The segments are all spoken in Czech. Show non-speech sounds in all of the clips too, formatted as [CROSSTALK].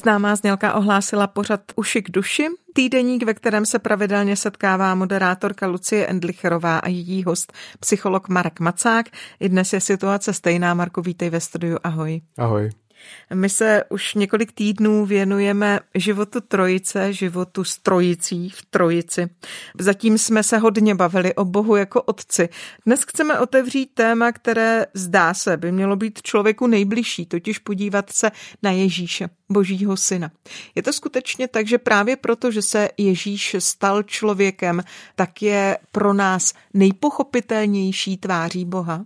Známá znělka ohlásila pořad Uši k duši, týdeník, ve kterém se pravidelně setkává moderátorka Lucie Endlicherová a její host, psycholog Marek Macák. I dnes je situace stejná. Marko, vítej ve studiu. Ahoj. Ahoj. My se už několik týdnů věnujeme životu trojice, životu s trojicí v trojici. Zatím jsme se hodně bavili o Bohu jako otci. Dnes chceme otevřít téma, které zdá se by mělo být člověku nejbližší, totiž podívat se na Ježíše, Božího syna. Je to skutečně tak, že právě proto, že se Ježíš stal člověkem, tak je pro nás nejpochopitelnější tváří Boha?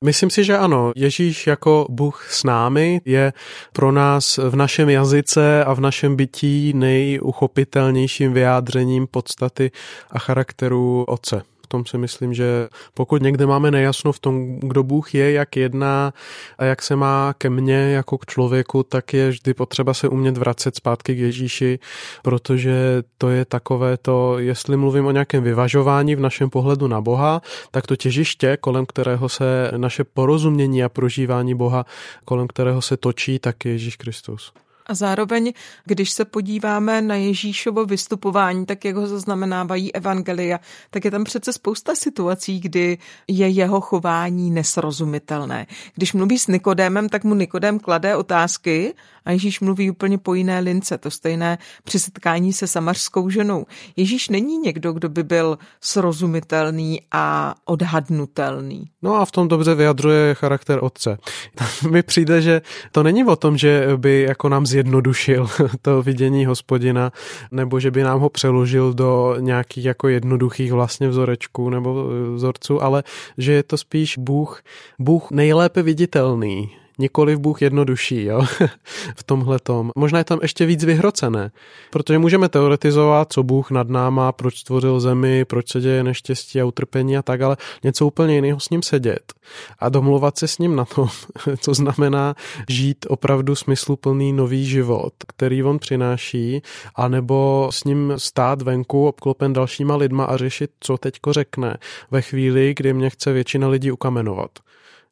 Myslím si, že ano. Ježíš jako Bůh s námi je pro nás v našem jazyce a v našem bytí nejuchopitelnějším vyjádřením podstaty a charakteru Otce tom si myslím, že pokud někde máme nejasno v tom, kdo Bůh je, jak jedná a jak se má ke mně jako k člověku, tak je vždy potřeba se umět vracet zpátky k Ježíši, protože to je takové to, jestli mluvím o nějakém vyvažování v našem pohledu na Boha, tak to těžiště, kolem kterého se naše porozumění a prožívání Boha, kolem kterého se točí, tak je Ježíš Kristus. A zároveň, když se podíváme na Ježíšovo vystupování, tak jak ho zaznamenávají evangelia, tak je tam přece spousta situací, kdy je jeho chování nesrozumitelné. Když mluví s Nikodémem, tak mu Nikodém klade otázky a Ježíš mluví úplně po jiné lince. To stejné při setkání se samařskou ženou. Ježíš není někdo, kdo by byl srozumitelný a odhadnutelný. No a v tom dobře vyjadřuje charakter otce. [LAUGHS] Mi přijde, že to není o tom, že by jako nám zjednodušil [LAUGHS] to vidění hospodina, nebo že by nám ho přeložil do nějakých jako jednoduchých vlastně vzorečků nebo vzorců, ale že je to spíš Bůh, Bůh nejlépe viditelný, nikoli v Bůh jednodušší, jo, [LAUGHS] v tomhle tom. Možná je tam ještě víc vyhrocené, protože můžeme teoretizovat, co Bůh nad náma, proč stvořil zemi, proč se děje neštěstí a utrpení a tak, ale něco úplně jiného s ním sedět a domluvat se s ním na tom, [LAUGHS] co znamená žít opravdu smysluplný nový život, který on přináší, anebo s ním stát venku obklopen dalšíma lidma a řešit, co teďko řekne ve chvíli, kdy mě chce většina lidí ukamenovat.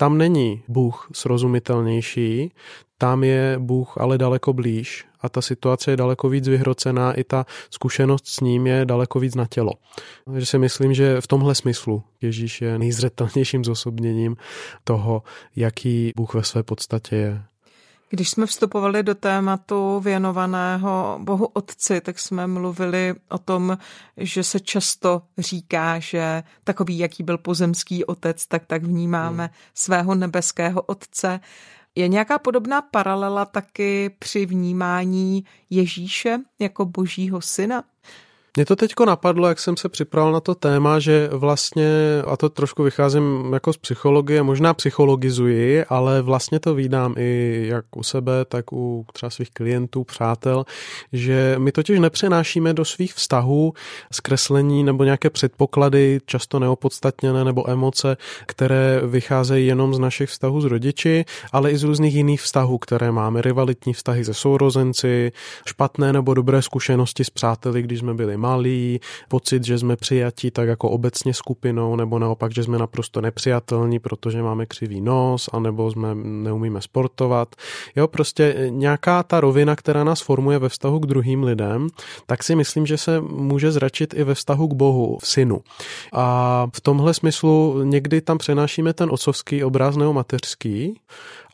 Tam není Bůh srozumitelnější, tam je Bůh ale daleko blíž a ta situace je daleko víc vyhrocená, i ta zkušenost s ním je daleko víc na tělo. Takže si myslím, že v tomhle smyslu Ježíš je nejzřetelnějším zosobněním toho, jaký Bůh ve své podstatě je. Když jsme vstupovali do tématu věnovaného Bohu Otci, tak jsme mluvili o tom, že se často říká, že takový, jaký byl pozemský otec, tak tak vnímáme hmm. svého nebeského Otce. Je nějaká podobná paralela taky při vnímání Ježíše jako božího syna? Mě to teďko napadlo, jak jsem se připravil na to téma, že vlastně, a to trošku vycházím jako z psychologie, možná psychologizuji, ale vlastně to vídám i jak u sebe, tak u třeba svých klientů, přátel, že my totiž nepřenášíme do svých vztahů zkreslení nebo nějaké předpoklady, často neopodstatněné nebo emoce, které vycházejí jenom z našich vztahů s rodiči, ale i z různých jiných vztahů, které máme, rivalitní vztahy se sourozenci, špatné nebo dobré zkušenosti s přáteli, když jsme byli malí, pocit, že jsme přijatí tak jako obecně skupinou, nebo naopak, že jsme naprosto nepřijatelní, protože máme křivý nos, anebo jsme neumíme sportovat. Jo, prostě nějaká ta rovina, která nás formuje ve vztahu k druhým lidem, tak si myslím, že se může zračit i ve vztahu k Bohu, v synu. A v tomhle smyslu někdy tam přenášíme ten otcovský obraz nebo mateřský,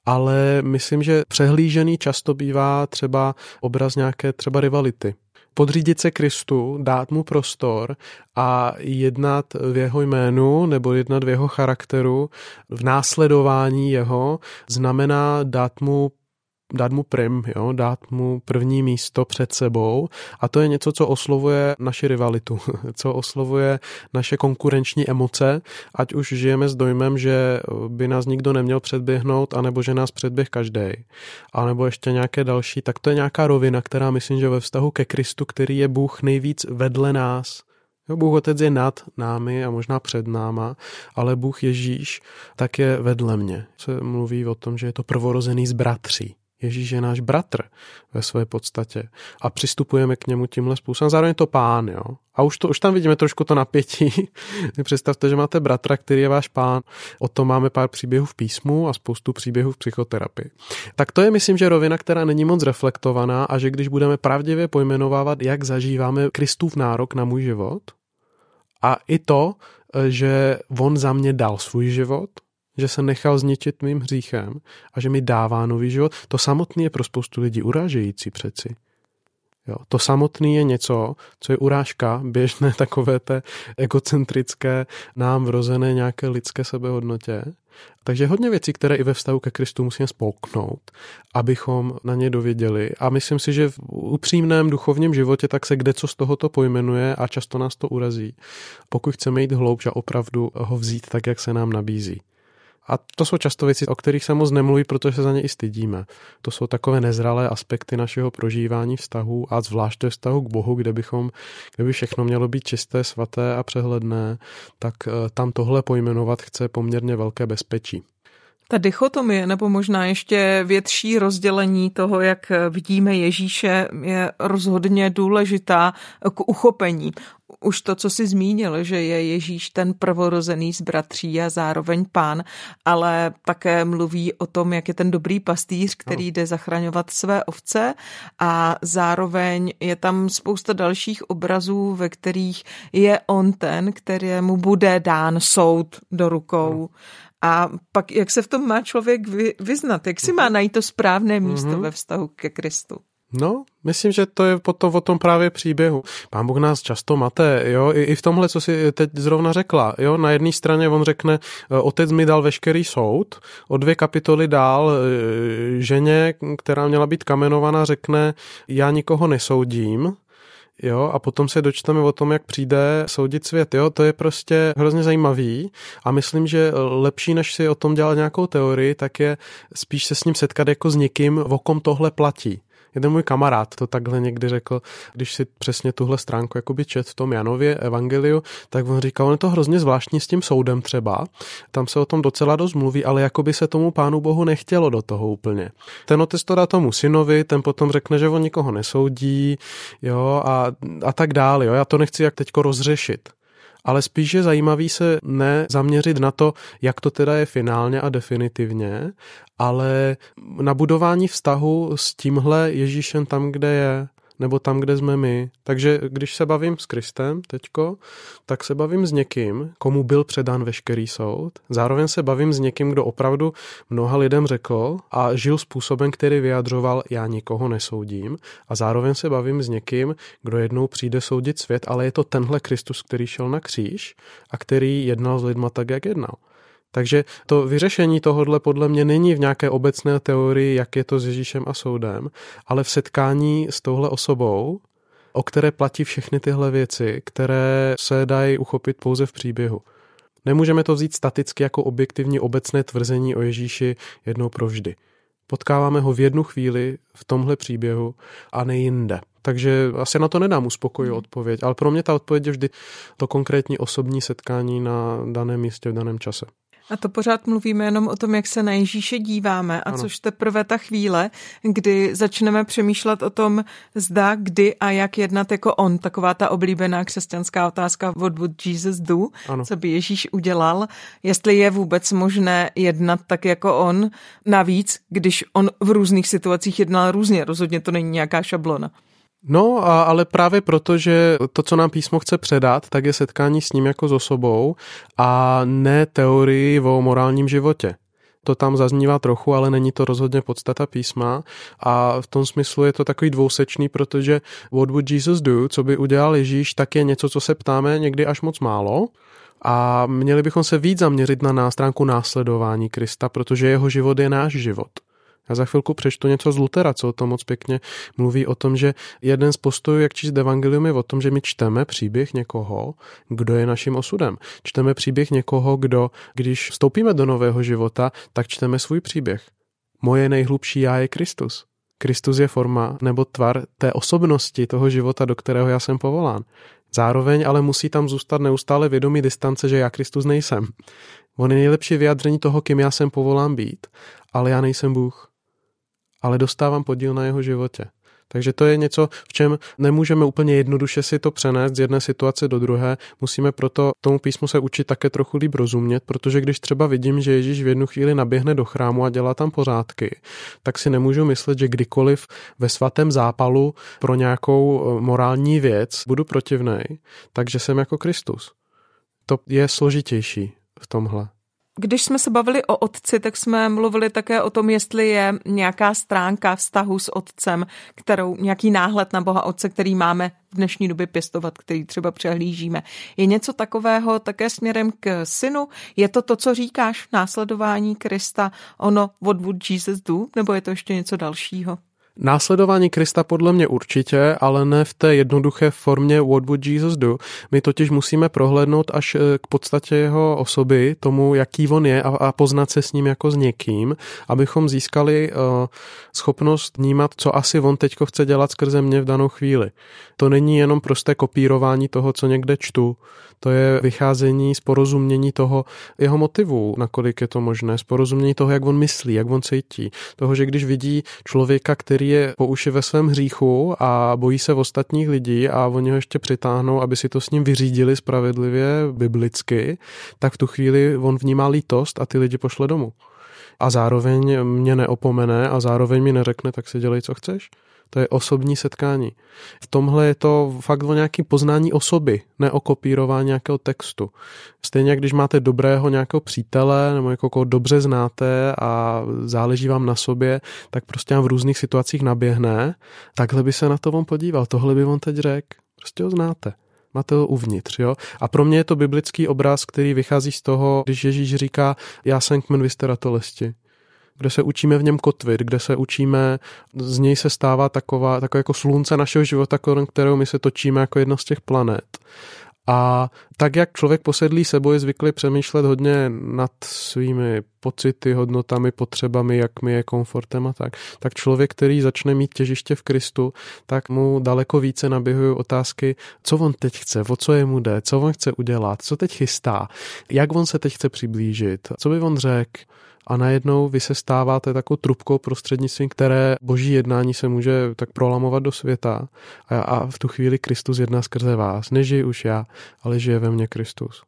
ale myslím, že přehlížený často bývá třeba obraz nějaké třeba rivality podřídit se Kristu, dát mu prostor a jednat v jeho jménu nebo jednat v jeho charakteru, v následování jeho, znamená dát mu dát mu prim, jo, dát mu první místo před sebou. A to je něco, co oslovuje naši rivalitu, [LAUGHS] co oslovuje naše konkurenční emoce, ať už žijeme s dojmem, že by nás nikdo neměl předběhnout, anebo že nás předběh každý, anebo ještě nějaké další, tak to je nějaká rovina, která myslím, že ve vztahu ke Kristu, který je Bůh nejvíc vedle nás, Jo, Bůh Otec je nad námi a možná před náma, ale Bůh Ježíš tak je vedle mě. Se mluví o tom, že je to prvorozený z bratří. Ježíš je náš bratr ve své podstatě a přistupujeme k němu tímhle způsobem. Zároveň je to pán, jo. A už, to, už tam vidíme trošku to napětí. [LAUGHS] Představte, že máte bratra, který je váš pán. O tom máme pár příběhů v písmu a spoustu příběhů v psychoterapii. Tak to je, myslím, že rovina, která není moc reflektovaná a že když budeme pravdivě pojmenovávat, jak zažíváme Kristův nárok na můj život a i to, že on za mě dal svůj život, že se nechal zničit mým hříchem a že mi dává nový život, to samotné je pro spoustu lidí uražející přeci. Jo, to samotné je něco, co je urážka běžné [LAUGHS] takové té egocentrické, nám vrozené nějaké lidské sebehodnotě. Takže hodně věcí, které i ve vztahu ke Kristu musíme spolknout, abychom na ně dověděli. A myslím si, že v upřímném duchovním životě tak se kde co z tohoto pojmenuje a často nás to urazí. Pokud chceme jít hloubš a opravdu ho vzít tak, jak se nám nabízí. A to jsou často věci, o kterých se moc nemluví, protože se za ně i stydíme. To jsou takové nezralé aspekty našeho prožívání vztahů a zvláště vztahu k Bohu, kde bychom, kde by všechno mělo být čisté, svaté a přehledné, tak eh, tam tohle pojmenovat chce poměrně velké bezpečí. Ta dichotomie, nebo možná ještě větší rozdělení toho, jak vidíme Ježíše, je rozhodně důležitá k uchopení. Už to, co si zmínil, že je Ježíš ten prvorozený z bratří a zároveň pán, ale také mluví o tom, jak je ten dobrý pastýř, který jde zachraňovat své ovce a zároveň je tam spousta dalších obrazů, ve kterých je on ten, kterému bude dán soud do rukou. A pak, jak se v tom má člověk vyznat? Jak si má najít to správné místo mm-hmm. ve vztahu ke Kristu? No, myslím, že to je potom o tom právě příběhu. Pán Bůh nás často mate, jo, i, i v tomhle, co si teď zrovna řekla, jo, na jedné straně on řekne, e, otec mi dal veškerý soud, o dvě kapitoly dál e, ženě, která měla být kamenovaná, řekne, já nikoho nesoudím, jo, a potom se dočteme o tom, jak přijde soudit svět, jo, to je prostě hrozně zajímavý a myslím, že lepší, než si o tom dělat nějakou teorii, tak je spíš se s ním setkat jako s někým, o kom tohle platí. Jeden můj kamarád to takhle někdy řekl, když si přesně tuhle stránku jakoby čet v tom Janově evangeliu, tak on říkal, on je to hrozně zvláštní s tím soudem třeba. Tam se o tom docela dost mluví, ale jakoby se tomu pánu bohu nechtělo do toho úplně. Ten otec to dá tomu synovi, ten potom řekne, že on nikoho nesoudí, jo, a, a tak dále, jo. Já to nechci jak teďko rozřešit ale spíš je zajímavý se ne zaměřit na to, jak to teda je finálně a definitivně, ale na budování vztahu s tímhle Ježíšem tam, kde je nebo tam, kde jsme my. Takže když se bavím s Kristem teďko, tak se bavím s někým, komu byl předán veškerý soud. Zároveň se bavím s někým, kdo opravdu mnoha lidem řekl a žil způsobem, který vyjadřoval, já nikoho nesoudím. A zároveň se bavím s někým, kdo jednou přijde soudit svět, ale je to tenhle Kristus, který šel na kříž a který jednal s lidma tak, jak jednal. Takže to vyřešení tohohle podle mě není v nějaké obecné teorii, jak je to s Ježíšem a soudem, ale v setkání s touhle osobou, o které platí všechny tyhle věci, které se dají uchopit pouze v příběhu. Nemůžeme to vzít staticky jako objektivní obecné tvrzení o Ježíši jednou provždy. Potkáváme ho v jednu chvíli v tomhle příběhu a nejinde. Takže asi na to nedám uspokojivou odpověď, ale pro mě ta odpověď je vždy to konkrétní osobní setkání na daném místě v daném čase. A to pořád mluvíme jenom o tom, jak se na Ježíše díváme a ano. což teprve ta chvíle, kdy začneme přemýšlet o tom, zda, kdy a jak jednat jako on. Taková ta oblíbená křesťanská otázka, what would Jesus do? Ano. Co by Ježíš udělal? Jestli je vůbec možné jednat tak jako on. Navíc, když on v různých situacích jednal různě, rozhodně to není nějaká šablona. No, a, ale právě proto, že to, co nám písmo chce předat, tak je setkání s ním jako s osobou a ne teorii o morálním životě. To tam zaznívá trochu, ale není to rozhodně podstata písma a v tom smyslu je to takový dvousečný, protože what would Jesus do, co by udělal Ježíš, tak je něco, co se ptáme někdy až moc málo a měli bychom se víc zaměřit na nástránku následování Krista, protože jeho život je náš život. Já za chvilku přečtu něco z Lutera, co o tom moc pěkně mluví o tom, že jeden z postojů, jak číst evangelium, je o tom, že my čteme příběh někoho, kdo je naším osudem. Čteme příběh někoho, kdo, když vstoupíme do nového života, tak čteme svůj příběh. Moje nejhlubší já je Kristus. Kristus je forma nebo tvar té osobnosti toho života, do kterého já jsem povolán. Zároveň ale musí tam zůstat neustále vědomí distance, že já Kristus nejsem. On je nejlepší vyjádření toho, kým já jsem povolán být, ale já nejsem Bůh. Ale dostávám podíl na jeho životě. Takže to je něco, v čem nemůžeme úplně jednoduše si to přenést z jedné situace do druhé. Musíme proto tomu písmu se učit také trochu líp rozumět, protože když třeba vidím, že Ježíš v jednu chvíli naběhne do chrámu a dělá tam pořádky, tak si nemůžu myslet, že kdykoliv ve svatém zápalu pro nějakou eh, morální věc budu protivný, takže jsem jako Kristus. To je složitější v tomhle. Když jsme se bavili o otci, tak jsme mluvili také o tom, jestli je nějaká stránka vztahu s otcem, kterou nějaký náhled na Boha Otce, který máme v dnešní době pěstovat, který třeba přehlížíme. Je něco takového také směrem k synu? Je to to, co říkáš, následování Krista, ono what would Jesus do, nebo je to ještě něco dalšího? Následování Krista podle mě určitě, ale ne v té jednoduché formě What would Jesus do. My totiž musíme prohlédnout až eh, k podstatě jeho osoby, tomu, jaký on je a, a poznat se s ním jako s někým, abychom získali uh, schopnost vnímat, co asi on teďko chce dělat skrze mě v danou chvíli. To není jenom prosté kopírování toho, co někde čtu, to je vycházení z porozumění toho jeho motivu, nakolik je to možné, z porozumění toho, jak on myslí, jak on cítí. Toho, že když vidí člověka, který je po uši ve svém hříchu a bojí se ostatních lidí a oni ho ještě přitáhnou, aby si to s ním vyřídili spravedlivě, biblicky, tak v tu chvíli on vnímá lítost a ty lidi pošle domů. A zároveň mě neopomene a zároveň mi neřekne, tak si dělej, co chceš. To je osobní setkání. V tomhle je to fakt o nějaký poznání osoby, ne o kopírování nějakého textu. Stejně když máte dobrého nějakého přítele nebo někoho dobře znáte a záleží vám na sobě, tak prostě vám v různých situacích naběhne. Takhle by se na to on podíval, tohle by on teď řekl. Prostě ho znáte. Máte ho uvnitř, jo? A pro mě je to biblický obraz, který vychází z toho, když Ježíš říká, já jsem kmen, vy jste ratolesti kde se učíme v něm kotvit, kde se učíme, z něj se stává taková, takové jako slunce našeho života, kolem kterého my se točíme jako jedna z těch planet. A tak, jak člověk posedlý sebou je zvyklý přemýšlet hodně nad svými pocity, hodnotami, potřebami, jak mi je komfortem a tak, tak člověk, který začne mít těžiště v Kristu, tak mu daleko více naběhují otázky, co on teď chce, o co je mu jde, co on chce udělat, co teď chystá, jak on se teď chce přiblížit, co by on řekl, a najednou vy se stáváte takovou trubkou prostřednictvím, které boží jednání se může tak prolamovat do světa a, a v tu chvíli Kristus jedná skrze vás. Nežij už já, ale žije ve mně Kristus.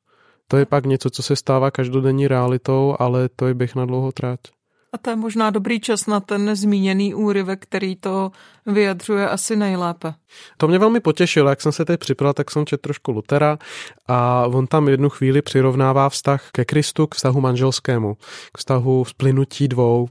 To je pak něco, co se stává každodenní realitou, ale to je běh na dlouho trať. A to je možná dobrý čas na ten zmíněný úryvek, který to vyjadřuje asi nejlépe. To mě velmi potěšilo, jak jsem se teď připravil, tak jsem četl trošku Lutera a on tam jednu chvíli přirovnává vztah ke Kristu, k vztahu manželskému, k vztahu splynutí dvou,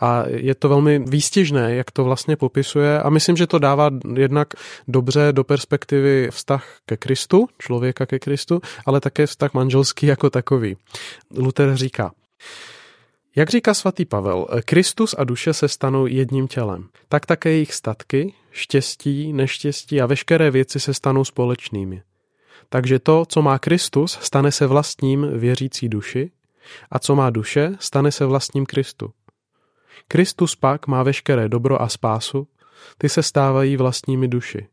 a je to velmi výstižné, jak to vlastně popisuje a myslím, že to dává jednak dobře do perspektivy vztah ke Kristu, člověka ke Kristu, ale také vztah manželský jako takový. Luther říká, jak říká svatý Pavel, Kristus a duše se stanou jedním tělem. Tak také jejich statky, štěstí, neštěstí a veškeré věci se stanou společnými. Takže to, co má Kristus, stane se vlastním věřící duši a co má duše, stane se vlastním Kristu. Kristus pak má veškeré dobro a spásu, ty se stávají vlastními duši.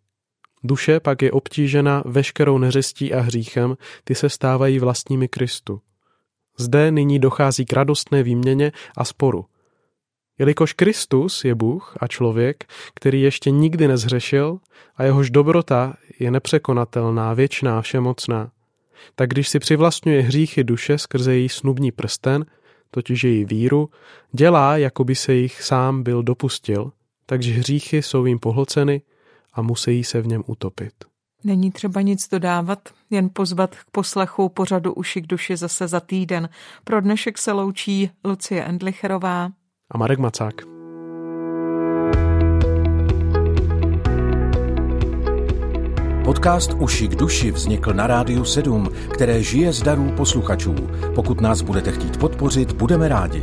Duše pak je obtížena veškerou neřestí a hříchem, ty se stávají vlastními Kristu. Zde nyní dochází k radostné výměně a sporu. Jelikož Kristus je Bůh a člověk, který ještě nikdy nezhřešil a jehož dobrota je nepřekonatelná, věčná, všemocná, tak když si přivlastňuje hříchy duše skrze její snubní prsten, totiž její víru, dělá, jako by se jich sám byl dopustil, takže hříchy jsou jim pohlceny a musí se v něm utopit. Není třeba nic dodávat, jen pozvat k poslechu pořadu Uši k duši zase za týden. Pro dnešek se loučí Lucie Endlicherová a Marek Macák. Podcast Uši k duši vznikl na Rádiu 7, které žije z darů posluchačů. Pokud nás budete chtít podpořit, budeme rádi.